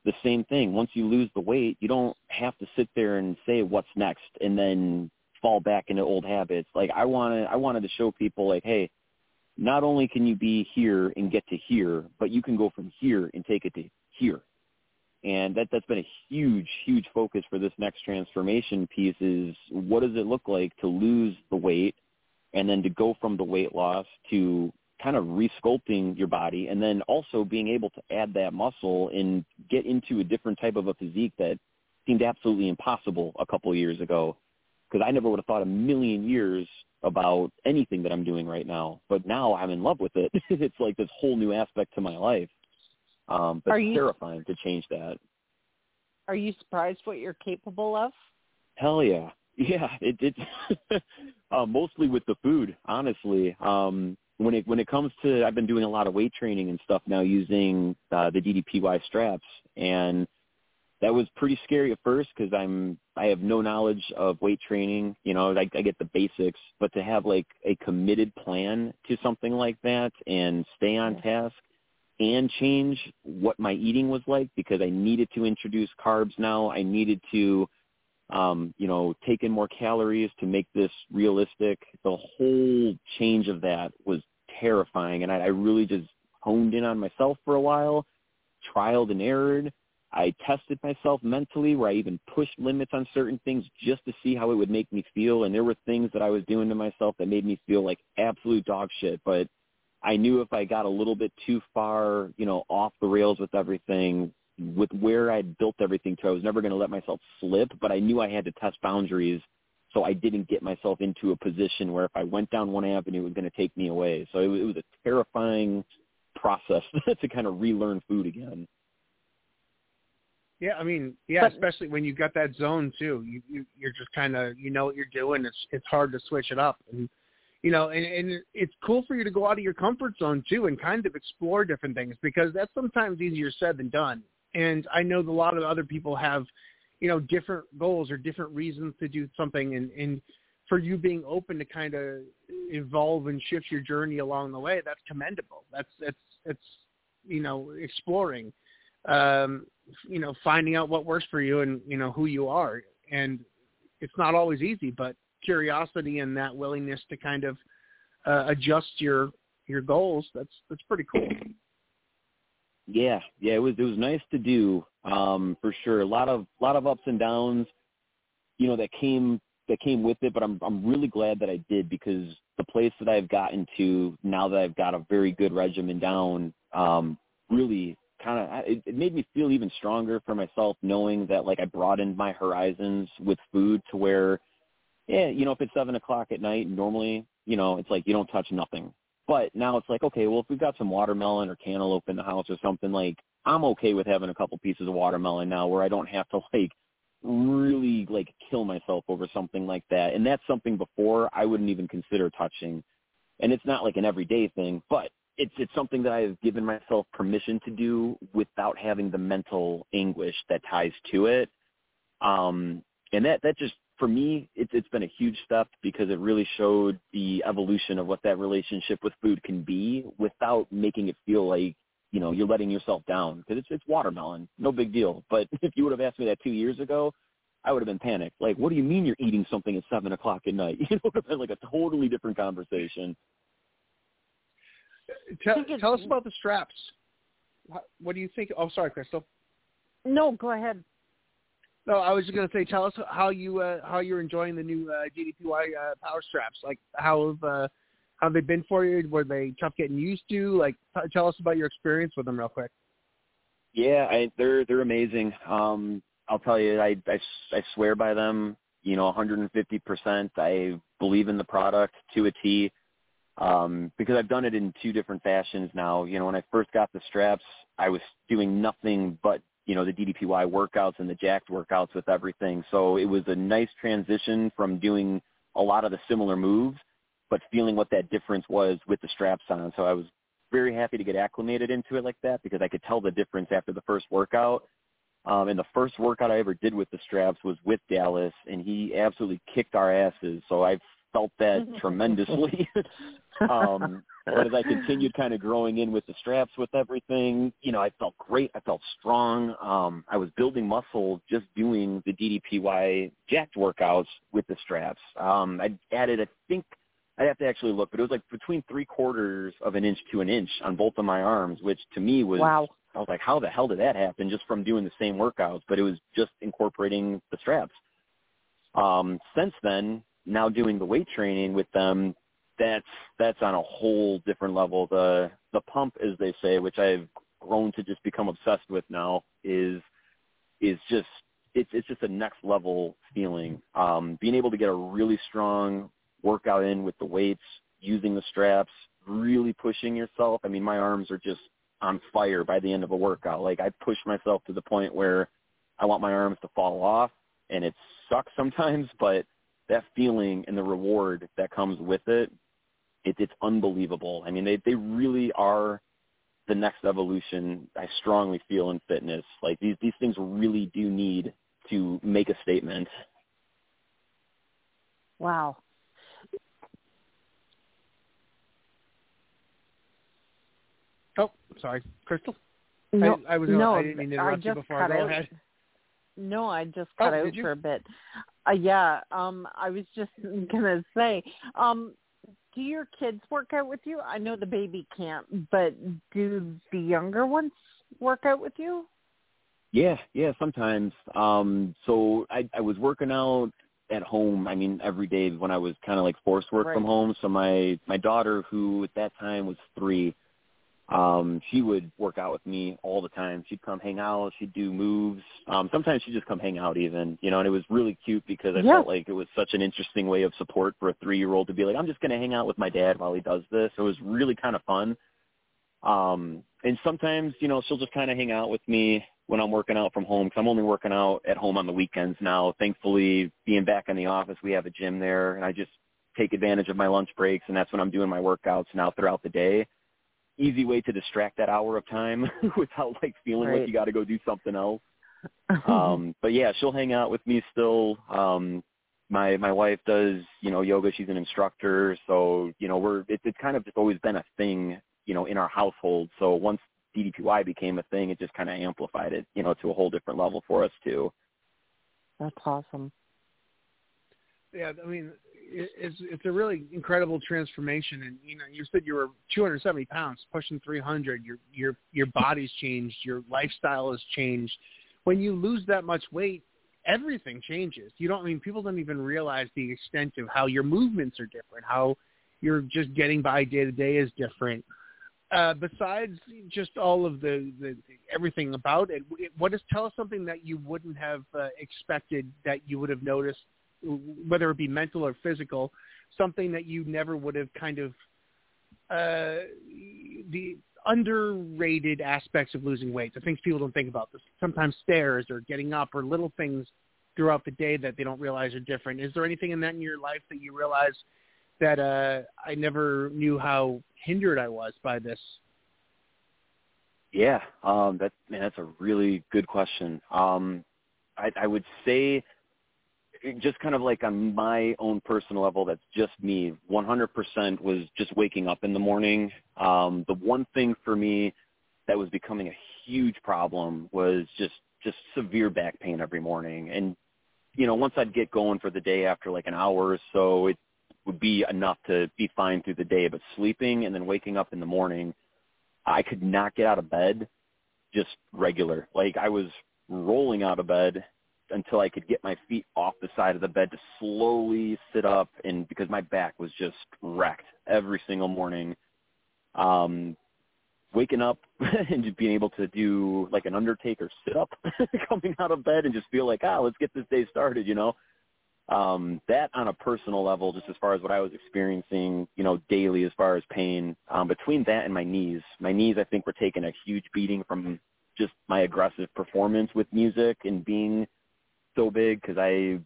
the same thing. Once you lose the weight, you don't have to sit there and say what's next and then fall back into old habits. Like I wanted, I wanted to show people like, hey, not only can you be here and get to here, but you can go from here and take it to here. And that that's been a huge, huge focus for this next transformation piece is what does it look like to lose the weight and then to go from the weight loss to kind of resculpting your body and then also being able to add that muscle and get into a different type of a physique that seemed absolutely impossible a couple of years ago because I never would have thought a million years about anything that I'm doing right now. But now I'm in love with it. [LAUGHS] it's like this whole new aspect to my life. Um, but Are it's you, terrifying to change that. Are you surprised what you're capable of? Hell yeah. [LAUGHS] Yeah, it it [LAUGHS] uh, mostly with the food, honestly. Um when it when it comes to I've been doing a lot of weight training and stuff now using uh, the DDPY straps and that was pretty scary at first because I'm I have no knowledge of weight training. You know, I, I get the basics, but to have like a committed plan to something like that and stay on task and change what my eating was like because I needed to introduce carbs now. I needed to, um, you know, take in more calories to make this realistic. The whole change of that was terrifying. And I, I really just honed in on myself for a while, trialed and errored. I tested myself mentally where I even pushed limits on certain things just to see how it would make me feel. And there were things that I was doing to myself that made me feel like absolute dog shit. But I knew if I got a little bit too far, you know, off the rails with everything, with where I'd built everything to, I was never going to let myself slip. But I knew I had to test boundaries so I didn't get myself into a position where if I went down one avenue, it was going to take me away. So it, it was a terrifying process [LAUGHS] to kind of relearn food again. Yeah, I mean, yeah, But- especially when you've got that zone too. You, you you're just kind of you know what you're doing. It's it's hard to switch it up, and you know, and and it's cool for you to go out of your comfort zone too and kind of explore different things because that's sometimes easier said than done. And I know that a lot of other people have, you know, different goals or different reasons to do something, and and for you being open to kind of evolve and shift your journey along the way, that's commendable. That's that's it's you know exploring um, you know, finding out what works for you and, you know, who you are. And it's not always easy, but curiosity and that willingness to kind of uh, adjust your your goals, that's that's pretty cool. [CLEARS THROAT] Yeah, yeah, it was it was nice to do um, for sure. A lot of lot of ups and downs, you know, that came that came with it. But I'm I'm really glad that I did because the place that I've gotten to now that I've got a very good regimen down, um, really kind of it, it made me feel even stronger for myself, knowing that like I broadened my horizons with food to where, yeah, you know, if it's seven o'clock at night, normally, you know, it's like you don't touch nothing. But now it's like, okay, well, if we've got some watermelon or cantaloupe in the house or something, like I'm okay with having a couple pieces of watermelon now, where I don't have to [LAUGHS] like really like kill myself over something like that. And that's something before I wouldn't even consider touching. And it's not like an everyday thing, but it's it's something that I've given myself permission to do without having the mental anguish that ties to it. Um, and that that just for me, it's it's been a huge step because it really showed the evolution of what that relationship with food can be without making it feel like you know you're letting yourself down because it's it's watermelon, no big deal. But [LAUGHS] if you would have asked me that two years ago, I would have been panicked. Like, what do you mean you're eating something at seven o'clock at night? [LAUGHS] You know, it would have been like a totally different conversation. Tell, tell us about the straps. What, what do you think? Oh, sorry, Crystal. No, go ahead. No, I was just to say, tell us how you uh, how you're enjoying the new uh, DDPY uh, power straps. Like, how have uh, how have they been for you? Were they tough getting used to? Like, t- tell us about your experience with them, real quick. Yeah, I, they're they're amazing. Um, I'll tell you, I, I I swear by them. You know, 150 percent. I believe in the product to a T. Um, because I've done it in two different fashions now. You know, when I first got the straps, I was doing nothing but you know the DDPY workouts and the jacked workouts with everything. So it was a nice transition from doing a lot of the similar moves, but feeling what that difference was with the straps on. So I was very happy to get acclimated into it like that because I could tell the difference after the first workout. Um, and the first workout I ever did with the straps was with Dallas, and he absolutely kicked our asses. So I felt that tremendously. [LAUGHS] um, but as I continued kind of growing in with the straps with everything, you know, I felt great. I felt strong. Um, I was building muscle just doing the DDPY jacked workouts with the straps. Um, I added, I think, I'd have to actually look, but it was like between three quarters of an inch to an inch on both of my arms, which to me was Wow. I was like, how the hell did that happen just from doing the same workouts? But it was just incorporating the straps. Um, since then, now doing the weight training with them, that's that's on a whole different level. The the pump, as they say, which I've grown to just become obsessed with now, is is just it's it's just a next level feeling. Um, being able to get a really strong workout in with the weights, using the straps, really pushing yourself. I mean, my arms are just on fire by the end of a workout. Like I push myself to the point where I want my arms to fall off, and it sucks sometimes, [LAUGHS] but that feeling and the reward that comes with it, it it's unbelievable. I mean, they they really are the next evolution. I strongly feel in fitness. Like these these things really do need to make a statement. Wow. Oh, sorry, Crystal. No, I, I was no, I didn't mean to I interrupt you just before. cut Go out. ahead. No, I just Oh, cut out did you? for a bit. Uh, yeah, um, I was just [LAUGHS] gonna say, um, do your kids work out with you? I know the baby can't, but do the younger ones work out with you? Yeah, yeah, sometimes. Um so I I was working out at home, I mean every day when I was kind of like forced work from home. So my my daughter who at that time was 3, um she would work out with me all the time. She'd come hang out, she'd do moves. Um sometimes she'd just come hang out even, you know, and it was really cute because I Yeah. felt like it was such an interesting way of support for a 3-year-old to be like I'm just going to hang out with my dad while he does this. It was really kind of fun. Um, and sometimes, you know, she'll just kind of hang out with me when I'm working out from home because I'm only working out at home on the weekends now. Thankfully, being back in the office, we have a gym there, and I just take advantage of my lunch breaks, and that's when I'm doing my workouts now throughout the day. Easy way to distract that hour of time [LAUGHS] without like feeling Right. like you got to go do something else. [LAUGHS] um, but yeah, she'll hang out with me still. Um, my my wife does you know yoga. She's an instructor, so you know we're it, it's kind of just always been a thing you know in our household. So once DDPY became a thing, it just kind of amplified it you know to a whole different level for us too. That's awesome. Yeah, I mean, it's it's a really incredible transformation, and you know, you said you were 270 pounds, pushing 300. Your your your body's changed, your lifestyle has changed. When you lose that much weight, everything changes. You don't I mean people don't even realize the extent of how your movements are different, how you're just getting by day to day is different. Uh, besides just all of the, the everything about it, what is tell us something that you wouldn't have uh, expected that you would have noticed whether it be mental or physical, something that you never would have kind of uh, the underrated aspects of losing weight, the things people don't think about. Sometimes stairs or getting up or little things throughout the day that they don't realize are different. Is there anything in that in your life that you realize that uh, I never knew how hindered I was by this? Yeah, um, that man, that's a really good question. Um, I, I would say just kind of like on my own personal level, that's just me. 100% was just waking up in the morning. Um, the one thing for me that was becoming a huge problem was just just severe back pain every morning. And you know, once I'd get going for the day after like an hour or so, it would be enough to be fine through the day. But sleeping and then waking up in the morning, I could not get out of bed just regular. Like I was rolling out of bed until I could get my feet off the side of the bed to slowly sit up and because my back was just wrecked every single morning. Um waking up [LAUGHS] and just being able to do like an undertaker sit up [LAUGHS] coming out of bed and just feel like, ah, let's get this day started, you know. Um, that on a personal level, just as far as what I was experiencing, you know, daily as far as pain, um, between that and my knees, my knees I think were taking a huge beating from just my aggressive performance with music and being so big because I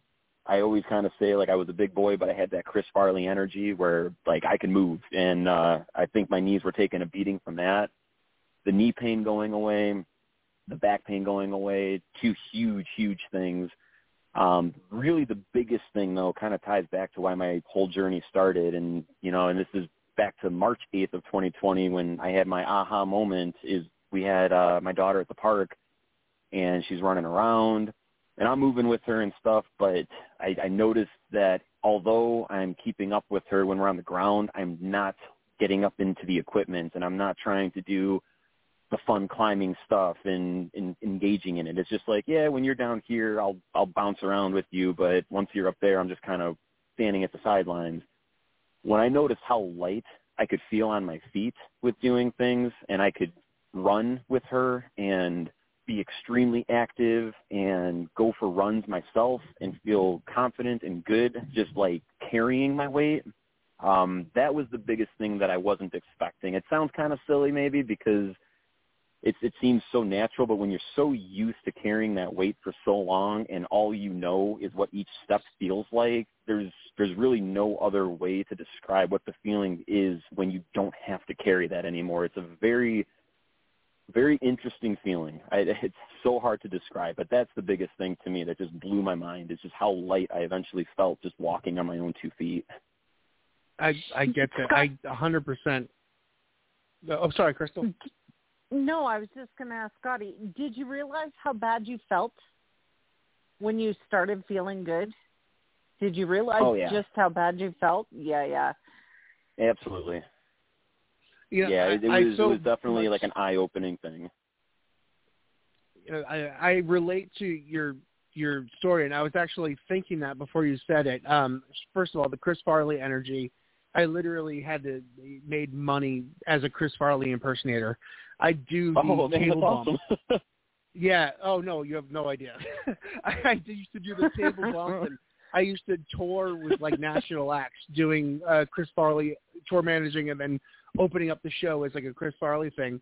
I always kind of say like I was a big boy, but I had that Chris Farley energy where like I could move, and uh, I think my knees were taking a beating from that. The knee pain going away, the back pain going away, two huge huge things. Um, really, the biggest thing though kind of ties back to why my whole journey started, and you know, and this is back to March 8th of 2020 when I had my aha moment. Is we had uh, my daughter at the park, and she's running around and I'm moving with her and stuff, but I, I noticed that although I'm keeping up with her when we're on the ground, I'm not getting up into the equipment and I'm not trying to do the fun climbing stuff and, and engaging in it. It's just like, yeah, when you're down here, I'll I'll bounce around with you, but once you're up there, I'm just kind of standing at the sidelines. When I noticed how light I could feel on my feet with doing things and I could run with her and be extremely active and go for runs myself and feel confident and good just like carrying my weight um that was the biggest thing that I wasn't expecting. It sounds kind of silly maybe because it's it seems so natural but when you're so used to carrying that weight for so long and all you know is what each step feels like there's there's really no other way to describe what the feeling is when you don't have to carry that anymore. It's a very very interesting feeling. I, it's so hard to describe, but that's the biggest thing to me that just blew my mind. Is just how light I eventually felt just walking on my own two feet. I I get that. I a hundred percent. Oh, sorry, Crystal. No, I was just going to ask Scotty. Did you realize how bad you felt when you started feeling good? Did you realize Oh, yeah. just how bad you felt? Yeah, yeah. Absolutely. You know, yeah, it, it I, was I so it was definitely much- like an eye-opening thing. you know, I, I relate to your your story, and I was actually thinking that before you said it. Um, first of all, the Chris Farley energy. I literally had to made money as a Chris Farley impersonator. I do the Oh, man, table awesome. Yeah. Oh no, you have no idea. [LAUGHS] I, used to do the table [LAUGHS] bump, and I used to tour with like national acts, doing uh, Chris Farley tour managing, and then opening up the show as like a Chris Farley thing.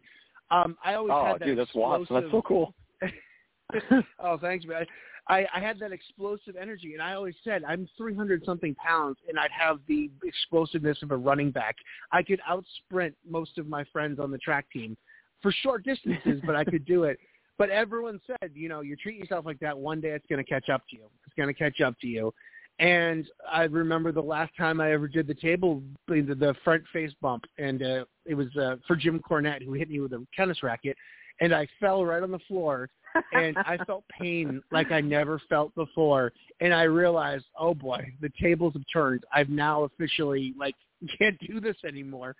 Um, I always oh, had that dude, that's awesome. That's so cool. [LAUGHS] oh, thanks, man. I, I had that explosive energy, and I always said I'm 300 something pounds, and I'd have the explosiveness of a running back. I could out sprint most of my friends on the track team for short distances, but I could do it. But everyone said, you know, you treat yourself like that, one day it's going to catch up to you. It's going to catch up to you. And I remember the last time I ever did the table, the, the front face bump, and uh, it was uh, for Jim Cornette, who hit me with a tennis racket, and I fell right on the floor, and [LAUGHS] I felt pain like I never felt before, and I realized, oh boy, the tables have turned. I've now officially like [LAUGHS] can't do this anymore.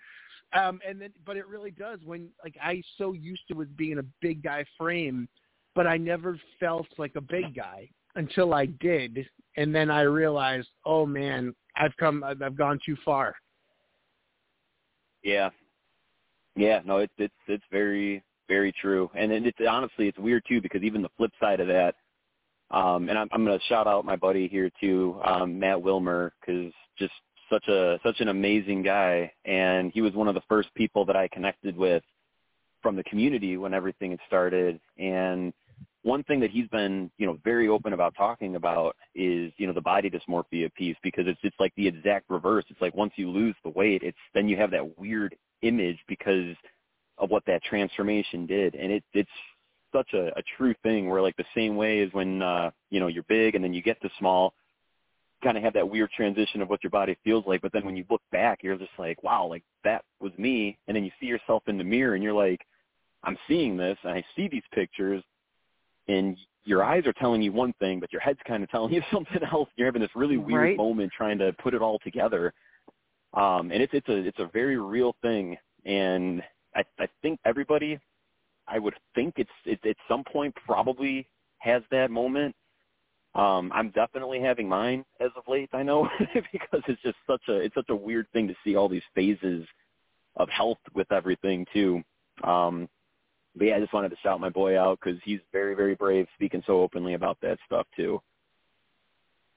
Um, and then, but it really does when like I so used to with being a big guy frame, but I never felt like a big guy until I did, and then I realized, oh man, I've come, I've, gone too far. Yeah, yeah, no, it's it's it's very very true, and it's honestly it's weird too because even the flip side of that, um, and I'm, I'm going to shout out my buddy here too, um, Matt Wilmer, because just such a such an amazing guy, and he was one of the first people that I connected with from the community when everything had started, and one thing that he's been, you know, very open about talking about is, you know, the body dysmorphia piece because it's it's like the exact reverse. It's like once you lose the weight, it's then you have that weird image because of what that transformation did, and it it's such a, a true thing where like the same way as when uh, you know you're big and then you get to small, kind of have that weird transition of what your body feels like, but then when you look back, you're just like, wow, like that was me, and then you see yourself in the mirror and you're like, I'm seeing this, and I see these pictures and your eyes are telling you one thing, but your head's kind of [LAUGHS] telling you something else. You're having this really weird right. moment trying to put it all together. Um, and it's it's a it's a very real thing, and I I think everybody, I would think it's it, at some point probably has that moment. Um, I'm definitely having mine as of late. I know [LAUGHS] because it's just such a it's such a weird thing to see all these phases of health with everything too. Um, but yeah, I just wanted to shout my boy out because he's very, very brave, speaking so openly about that stuff too.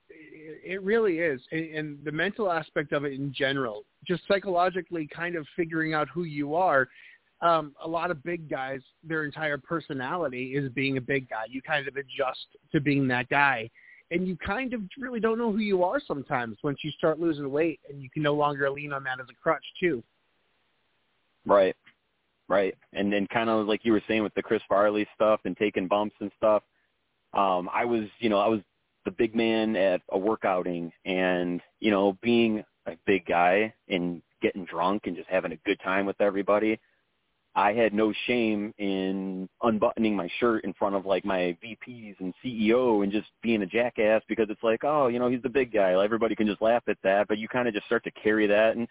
It really is, and, and the mental aspect of it in general, just psychologically, kind of figuring out who you are. Um, a lot of big guys, their entire personality is being a big guy. You kind of adjust to being that guy, and you kind of really don't know who you are sometimes once you start losing weight, and you can no longer lean on that as a crutch too. Right. Right. And then kind of like you were saying with the Chris Farley stuff and taking bumps and stuff. Um, I was, you know, I was the big man at a workouting and, you know, being a big guy and getting drunk and just having a good time with everybody. I had no shame in unbuttoning my shirt in front of like my VPs and CEO and just being a jackass because it's like, oh, you know, he's the big guy. Everybody can just laugh at that, but you kind of just start to carry that and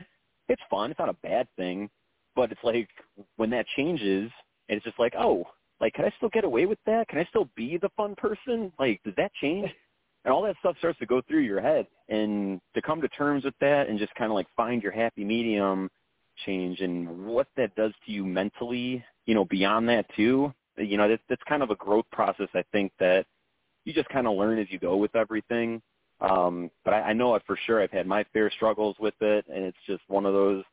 it's fun. It's not a bad thing but it's like when that changes, and it's just like, oh, like can I still get away with that? Can I still be the fun person? Like, does that change? [LAUGHS] And all that stuff starts to go through your head, and to come to terms with that, and just kind of like find your happy medium, change, and what that does to you mentally, you know, beyond that too. You know, that's that's kind of a growth process. I think that you just kind of learn as you go with everything. Um, but I, I know it for sure. I've had my fair struggles with it, and it's just one of those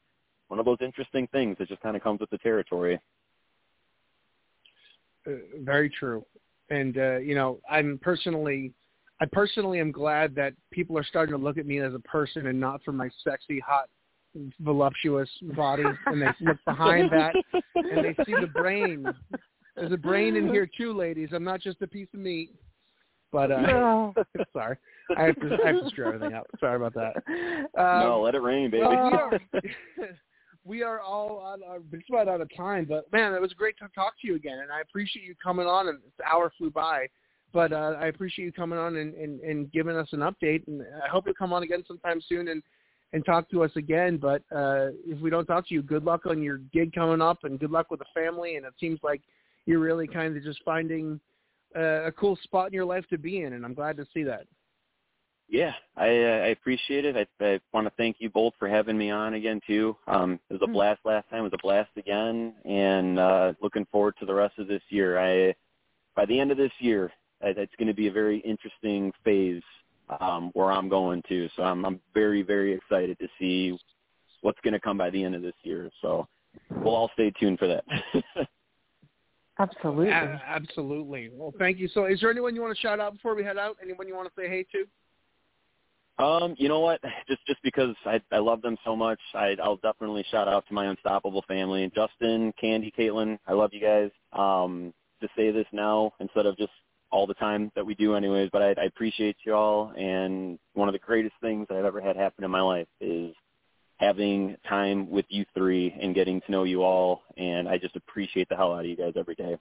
one of those interesting things that just kind of comes with the territory. Uh, very true, and uh, you know, I'm personally, I personally am glad that people are starting to look at me as a person and not for my sexy, hot, voluptuous body, and they look behind that and they see the brain. There's a brain in here too, ladies. I'm not just a piece of meat. But uh, no. [LAUGHS] sorry, I have to I have to screw everything up. Sorry about that. Um, no, let it rain, baby. Well, [LAUGHS] [LAUGHS] we are all our, just about out of time, but man, it was great to talk to you again, and I appreciate you coming on. And this hour flew by, but uh, I appreciate you coming on and, and, and giving us an update. And I hope you'll come on again sometime soon and and talk to us again. But uh, if we don't talk to you, good luck on your gig coming up, and good luck with the family. And it seems like you're really kind of just finding uh, a cool spot in your life to be in, and I'm glad to see that. Yeah, I, uh, I appreciate it. I, I want to thank you both for having me on again too. Um, it was a hmm. blast last time. It was a blast again, and uh, looking forward to the rest of this year. I by the end of this year, it's going to be a very interesting phase um, where I'm going to. So I'm, I'm very, very excited to see what's going to come by the end of this year. So we'll all stay tuned for that. [LAUGHS] Absolutely. A- absolutely. Well, thank you. So is there anyone you want to shout out before we head out? Anyone you want to say hey to? Um, you know what? [SIGHS] Just just because I I love them so much, I I'll definitely shout out to my unstoppable family, Justin, Candy, Caitlin. I love you guys. Um, to say this now instead of just all the time that we do, anyways. But I, I appreciate you all, and one of the greatest things that I've ever had happen in my life is having time with you three and getting to know you all. And I just appreciate the hell out of you guys every day.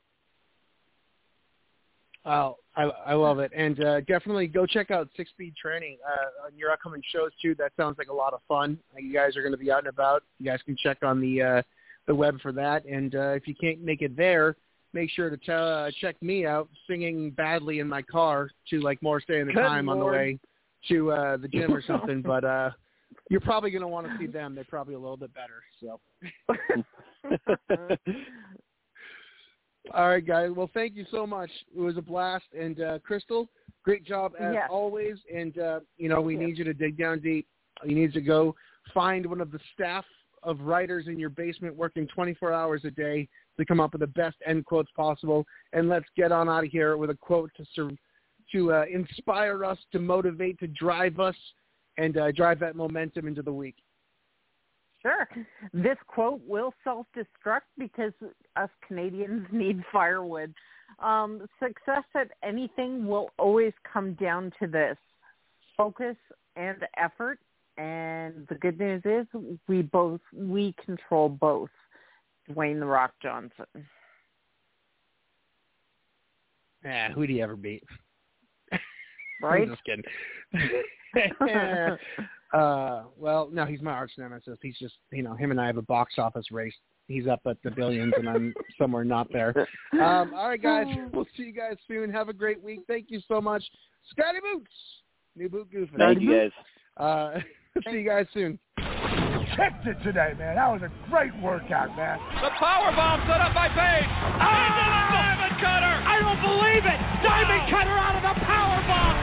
Oh, I, I love it, and uh, definitely go check out Six Speed Training uh, on your upcoming shows too. That sounds like a lot of fun. You guys are going to be out and about. You guys can check on the uh, the web for that, and uh, if you can't make it there, make sure to tell, uh, check me out singing badly in my car to like more stay in the Good time on the way to uh, the gym or [LAUGHS] something. but uh, you're probably going to want to see them. They're probably a little bit better. So. [LAUGHS] [LAUGHS] All right, guys. Well, thank you so much. It was a blast. And uh, Crystal, great job as Yes. always. And uh, you know, we Yes. need you to dig down deep. You need to go find one of the staff of writers in your basement working 24 hours a day to come up with the best end quotes possible. And let's get on out of here with a quote to sur- to uh, inspire us, to motivate, to drive us, and uh, drive that momentum into the week. Sure. This quote will self-destruct because us Canadians [LAUGHS] need firewood. Um, success at anything will always come down to this focus and effort. And the good news is we both we control both. Dwayne the Rock Johnson. Yeah, who'd you ever beat? [LAUGHS] Right? I'm just kidding. [LAUGHS] uh, well, no, he's my arch nemesis. He's just, you know, him and I have a box office race. He's up at the billions, and I'm [LAUGHS] somewhere not there. Um, all right, guys, we'll see you guys soon. Have a great week. Thank you so much, Scotty Boots, new boot goofing. Thank you guys. Uh, [LAUGHS] see you guys soon. Kicked it today, man. That was a great workout, man. The power bomb set up by Page. Into the diamond cutter. I don't believe it. Diamond cutter out of the power bomb.